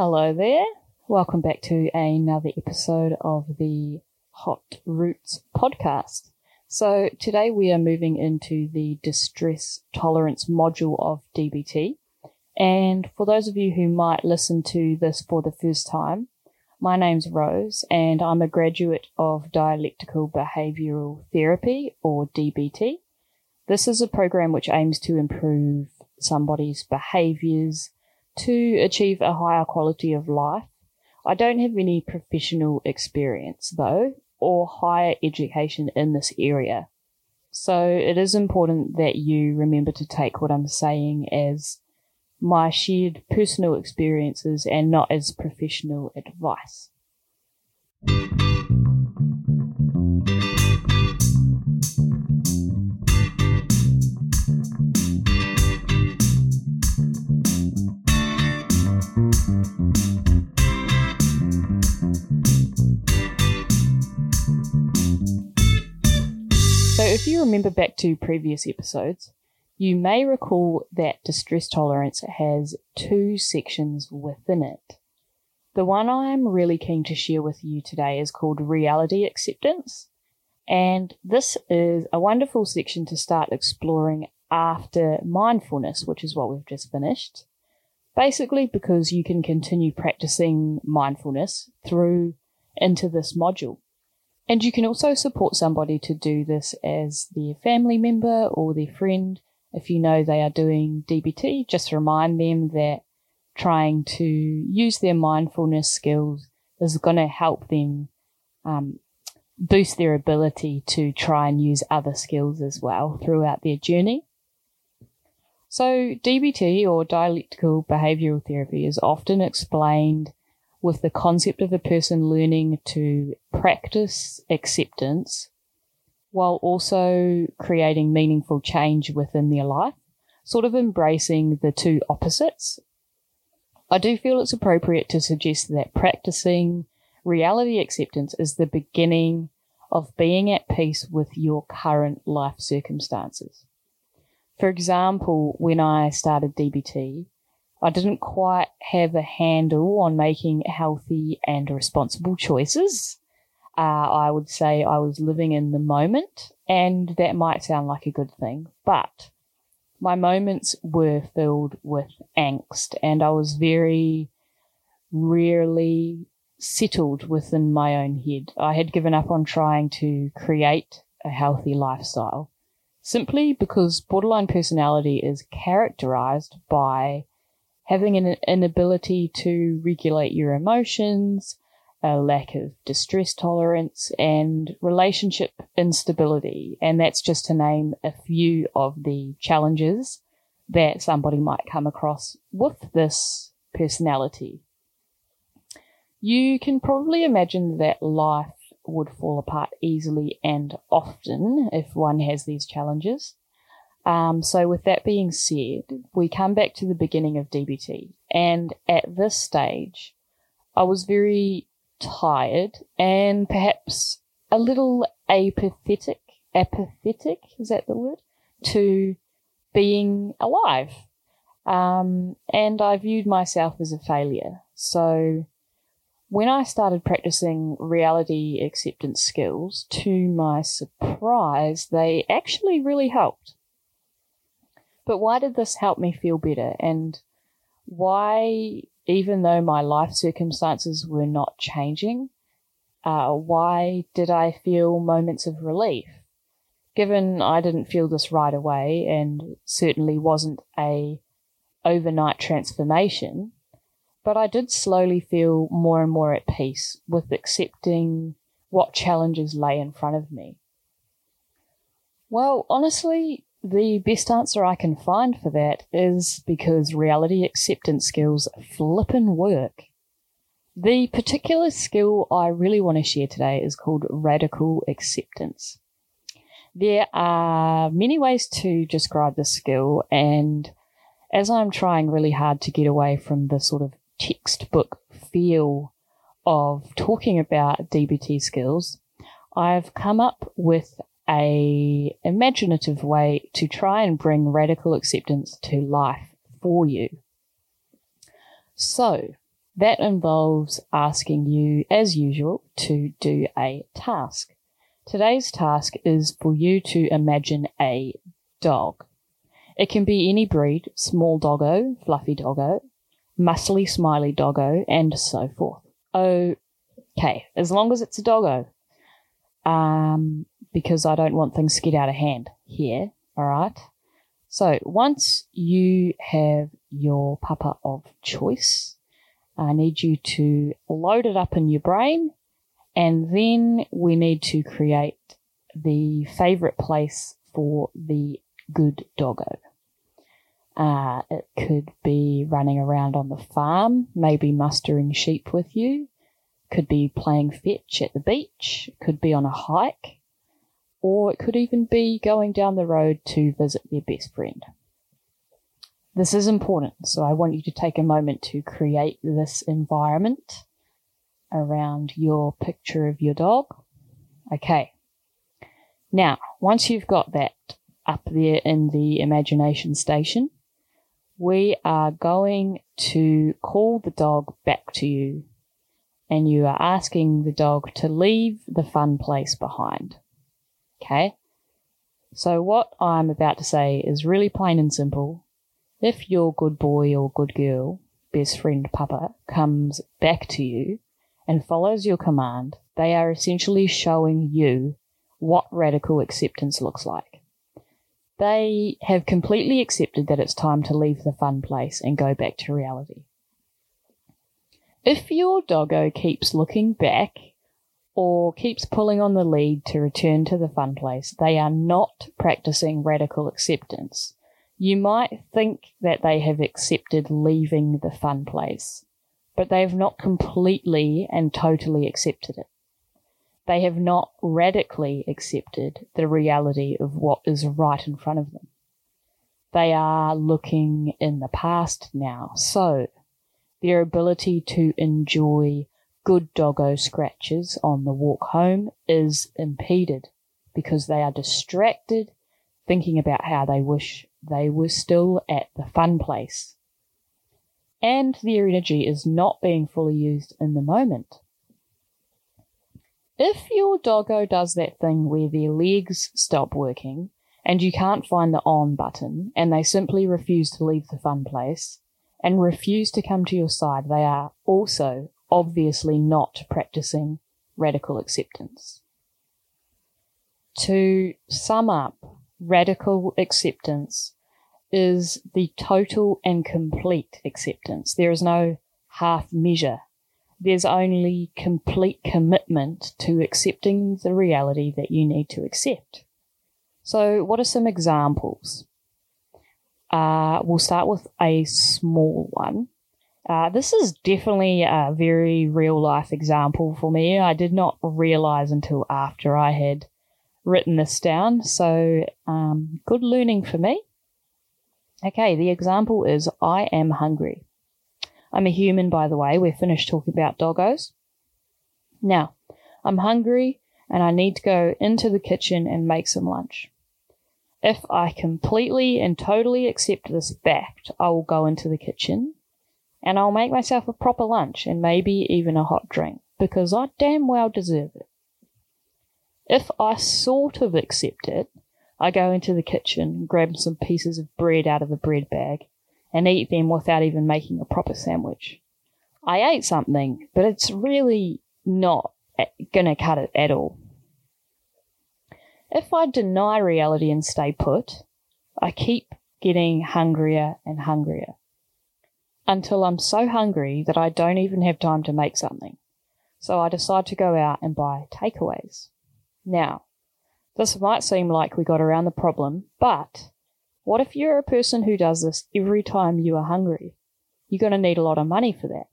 Hello there. Welcome back to another episode of the Hot Roots podcast. So today we are moving into the distress tolerance module of DBT. And for those of you who might listen to this for the first time, my name's Rose and I'm a graduate of Dialectical Behavioral Therapy or DBT. This is a program which aims to improve somebody's behaviors to achieve a higher quality of life. I don't have any professional experience though, or higher education in this area. So it is important that you remember to take what I'm saying as my shared personal experiences and not as professional advice. So, if you remember back to previous episodes, you may recall that distress tolerance has two sections within it. The one I'm really keen to share with you today is called reality acceptance. And this is a wonderful section to start exploring after mindfulness, which is what we've just finished. Basically, because you can continue practicing mindfulness through into this module. And you can also support somebody to do this as their family member or their friend. If you know they are doing DBT, just remind them that trying to use their mindfulness skills is going to help them um, boost their ability to try and use other skills as well throughout their journey. So, DBT or dialectical behavioral therapy is often explained with the concept of a person learning to practice acceptance while also creating meaningful change within their life, sort of embracing the two opposites. I do feel it's appropriate to suggest that practicing reality acceptance is the beginning of being at peace with your current life circumstances. For example, when I started DBT, I didn't quite have a handle on making healthy and responsible choices. Uh, I would say I was living in the moment, and that might sound like a good thing, but my moments were filled with angst, and I was very rarely settled within my own head. I had given up on trying to create a healthy lifestyle simply because borderline personality is characterized by having an inability to regulate your emotions, a lack of distress tolerance, and relationship instability. And that's just to name a few of the challenges that somebody might come across with this personality. You can probably imagine that life would fall apart easily and often if one has these challenges. Um, so, with that being said, we come back to the beginning of DBT, and at this stage, I was very tired and perhaps a little apathetic. Apathetic is that the word? To being alive, um, and I viewed myself as a failure. So, when I started practicing reality acceptance skills, to my surprise, they actually really helped. But why did this help me feel better? And why, even though my life circumstances were not changing, uh, why did I feel moments of relief? Given I didn't feel this right away and certainly wasn't a overnight transformation, but I did slowly feel more and more at peace with accepting what challenges lay in front of me. Well, honestly, the best answer I can find for that is because reality acceptance skills flippin' work. The particular skill I really want to share today is called radical acceptance. There are many ways to describe this skill, and as I'm trying really hard to get away from the sort of textbook feel of talking about DBT skills, I've come up with a imaginative way to try and bring radical acceptance to life for you. So, That involves asking you, as usual, to do a task. Today's task is for you to imagine a dog. It can be any breed, small doggo, fluffy doggo, muscly smiley doggo, and so forth. Okay, as long as it's a doggo. Um, because I don't want things to get out of hand here, alright? So once you have your papa of choice, I need you to load it up in your brain and then we need to create the favorite place for the good doggo. Uh, it could be running around on the farm, maybe mustering sheep with you, could be playing fetch at the beach, could be on a hike, or it could even be going down the road to visit their best friend. This is important, so I want you to take a moment to create this environment around your picture of your dog. Okay. Now, once you've got that up there in the imagination station, we are going to call the dog back to you and you are asking the dog to leave the fun place behind. Okay? So what I'm about to say is really plain and simple. If your good boy or good girl, best friend Papa, comes back to you and follows your command, they are essentially showing you what radical acceptance looks like. They have completely accepted that it's time to leave the fun place and go back to reality. If your doggo keeps looking back or keeps pulling on the lead to return to the fun place, they are not practicing radical acceptance. You might think that they have accepted leaving the fun place, but they have not completely and totally accepted it. They have not radically accepted the reality of what is right in front of them. They are looking in the past now, so their ability to enjoy good doggo scratches on the walk home is impeded because they are distracted thinking about how they wish they were still at the fun place. And their energy is not being fully used in the moment. If your doggo does that thing where their legs stop working and you can't find the on button and they simply refuse to leave the fun place and refuse to come to your side, they are also obviously not practicing radical acceptance. To sum up, radical acceptance is the total and complete acceptance. There is no half measure. There's only complete commitment to accepting the reality that you need to accept. So, what are some examples? Uh, we'll start with a small one. Uh, this is definitely a very real life example for me. I did not realize until after I had written this down, so um, good learning for me. Okay, the example is I am hungry. I'm a human, by the way. We're finished talking about doggos. Now, I'm hungry and I need to go into the kitchen and make some lunch. If I completely and totally accept this fact, I will go into the kitchen and I'll make myself a proper lunch and maybe even a hot drink because I damn well deserve it. If I sort of accept it, I go into the kitchen, grab some pieces of bread out of the bread bag, and eat them without even making a proper sandwich. I ate something, but it's really not gonna cut it at all. If I deny reality and stay put, I keep getting hungrier and hungrier until I'm so hungry that I don't even have time to make something. So I decide to go out and buy takeaways. Now, this might seem like we got around the problem, but what if you're a person who does this every time you are hungry? You're going to need a lot of money for that.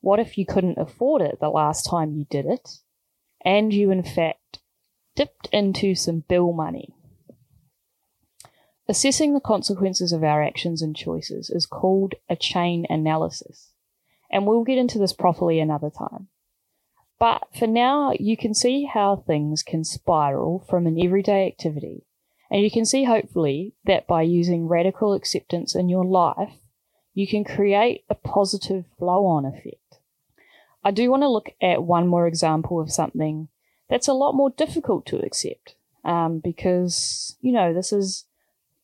What if you couldn't afford it the last time you did it, and you in fact dipped into some bill money? Assessing the consequences of our actions and choices is called a chain analysis, and we'll get into this properly another time. But for now, you can see how things can spiral from an everyday activity, and you can see hopefully that by using radical acceptance in your life, you can create a positive flow on effect. I do want to look at one more example of something that's a lot more difficult to accept um, because, you know, this is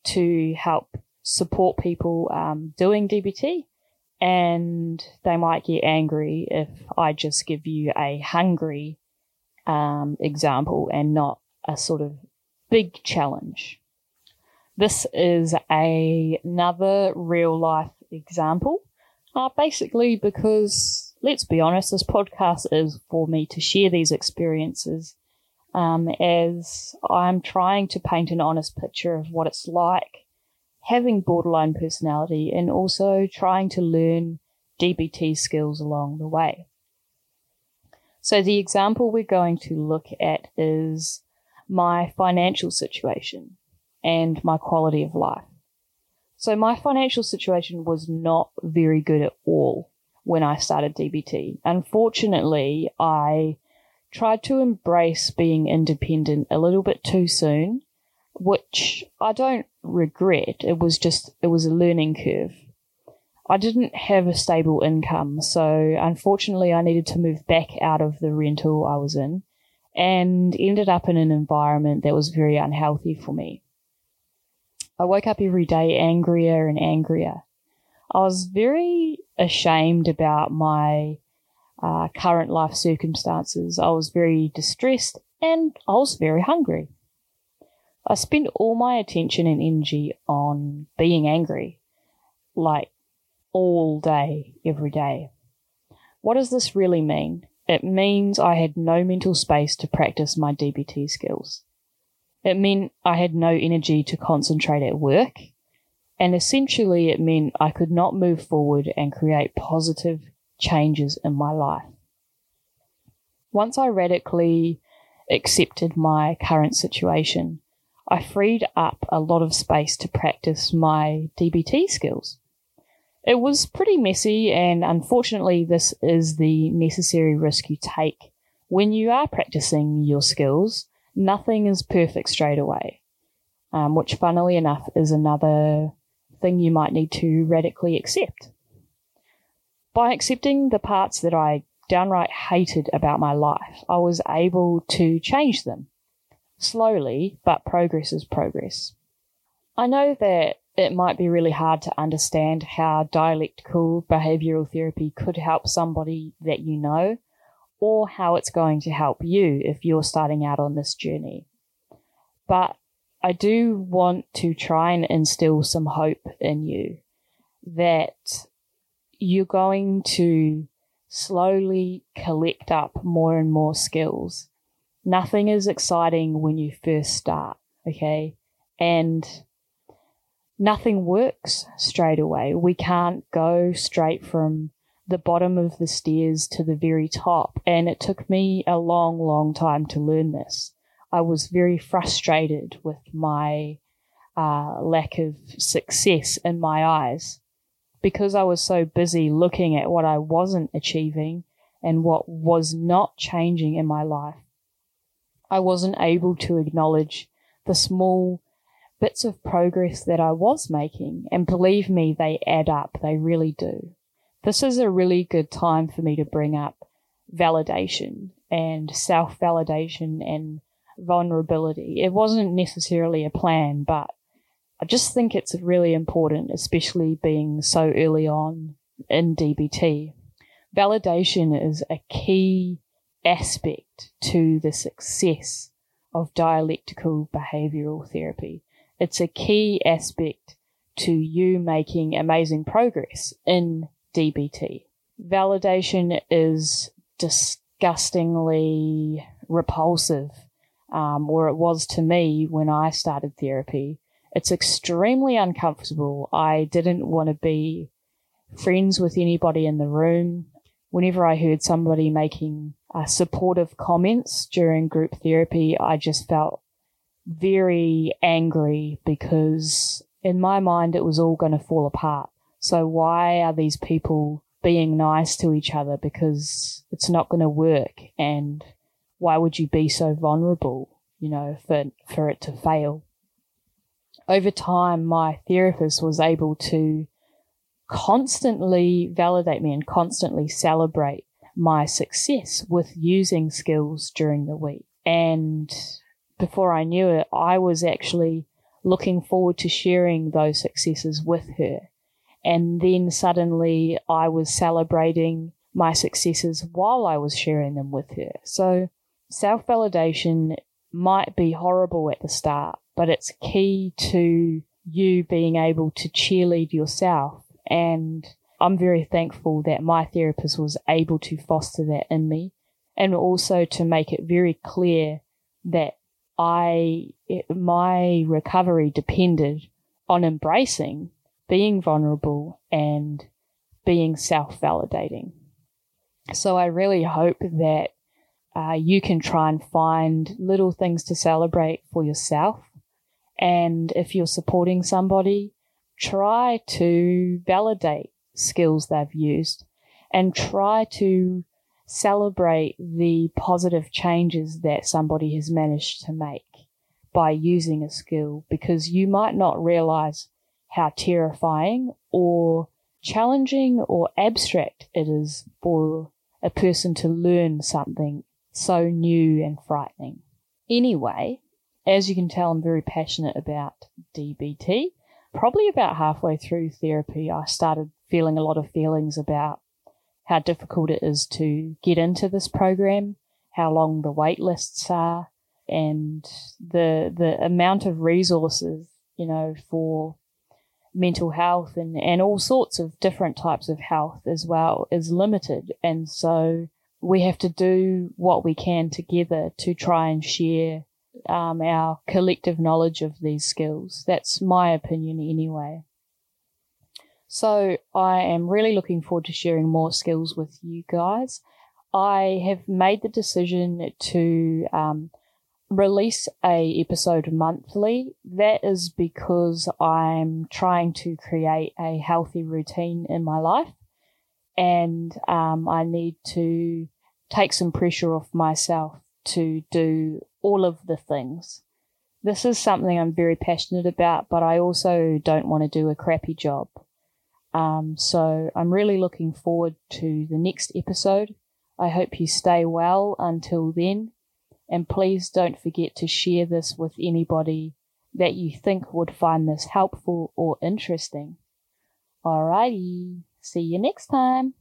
to help support people um, doing DBT and they might get angry if I just give you a hungry um, example and not a sort of big challenge. This is a, another real life example, uh, basically because let's be honest, this podcast is for me to share these experiences um, as I'm trying to paint an honest picture of what it's like having borderline personality and also trying to learn DBT skills along the way. So the example we're going to look at is my financial situation and my quality of life. So my financial situation was not very good at all when I started DBT. Unfortunately, I tried to embrace being independent a little bit too soon, which I don't regret. It was just, it was a learning curve. I didn't have a stable income, so unfortunately I needed to move back out of the rental I was in and ended up in an environment that was very unhealthy for me. I woke up every day angrier and angrier. I was very ashamed about my uh, current life circumstances. I was very distressed and I was very hungry. I spent all my attention and energy on being angry, like all day, every day. What does this really mean? It means I had no mental space to practice my DBT skills. It meant I had no energy to concentrate at work. And essentially, it meant I could not move forward and create positive changes in my life. Once I radically accepted my current situation, I freed up a lot of space to practice my DBT skills. It was pretty messy, and unfortunately, this is the necessary risk you take when you are practicing your skills nothing is perfect straight away, um, which, funnily enough, is another thing you might need to radically accept. By accepting the parts that I downright hated about my life, I was able to change them. Slowly, but progress is progress. I know that it might be really hard to understand how dialectical behavioral therapy could help somebody that you know or how it's going to help you if you're starting out on this journey. But I do want to try and instill some hope in you that you're going to slowly collect up more and more skills. Nothing is exciting when you first start, okay? And nothing works straight away. We can't go straight from the bottom of the stairs to the very top. And it took me a long, long time to learn this. I was very frustrated with my uh, lack of success in my eyes because I was so busy looking at what I wasn't achieving and what was not changing in my life. I wasn't able to acknowledge the small bits of progress that I was making. And believe me, they add up. They really do this is a really good time for me to bring up validation and self validation and vulnerability. It wasn't necessarily a plan, but I just think it's really important, especially being so early on in DBT. Validation is a key aspect to the success of dialectical behavioral therapy. It's a key aspect to you making amazing progress in DBT. Validation is disgustingly repulsive, um, or it was to me when I started therapy. It's extremely uncomfortable. I didn't want to be friends with anybody in the room. Whenever I heard somebody making uh, supportive comments during group therapy, I just felt very angry because in my mind it was all going to fall apart. So why are these people being nice to each other? Because it's not going to work. And why would you be so vulnerable, you know, for, for it to fail? Over time, my therapist was able to constantly validate me and constantly celebrate my success with using skills during the week. And before I knew it, I was actually looking forward to sharing those successes with her. And then suddenly I was celebrating my successes while I was sharing them with her. So self validation might be horrible at the start, but it's key to you being able to cheerlead yourself. And I'm very thankful that my therapist was able to foster that in me and also to make it very clear that I, my recovery depended on embracing being vulnerable and being self validating. So I really hope that uh, you can try and find little things to celebrate for yourself. And if you're supporting somebody, try to validate skills they've used and try to celebrate the positive changes that somebody has managed to make by using a skill because you might not realize how terrifying or challenging or abstract it is for a person to learn something so new and frightening. Anyway, as you can tell, I'm very passionate about DBT. Probably about halfway through therapy, I started feeling a lot of feelings about how difficult it is to get into this program, how long the wait lists are, and the the amount of resources, you know, for mental health and, and all sorts of different types of health as well is limited. And so we have to do what we can together to try and share um, our collective knowledge of these skills. That's my opinion anyway. So I am really looking forward to sharing more skills with you guys. I have made the decision to um, release a episode monthly. That is because I'm trying to create a healthy routine in my life, and um, I need to take some pressure off myself to do all of the things. This is something I'm very passionate about, but I also don't want to do a crappy job. Um, so I'm really looking forward to the next episode. I hope you stay well until then. And please don't forget to share this with anybody that you think would find this helpful or interesting. Alrighty. See you next time.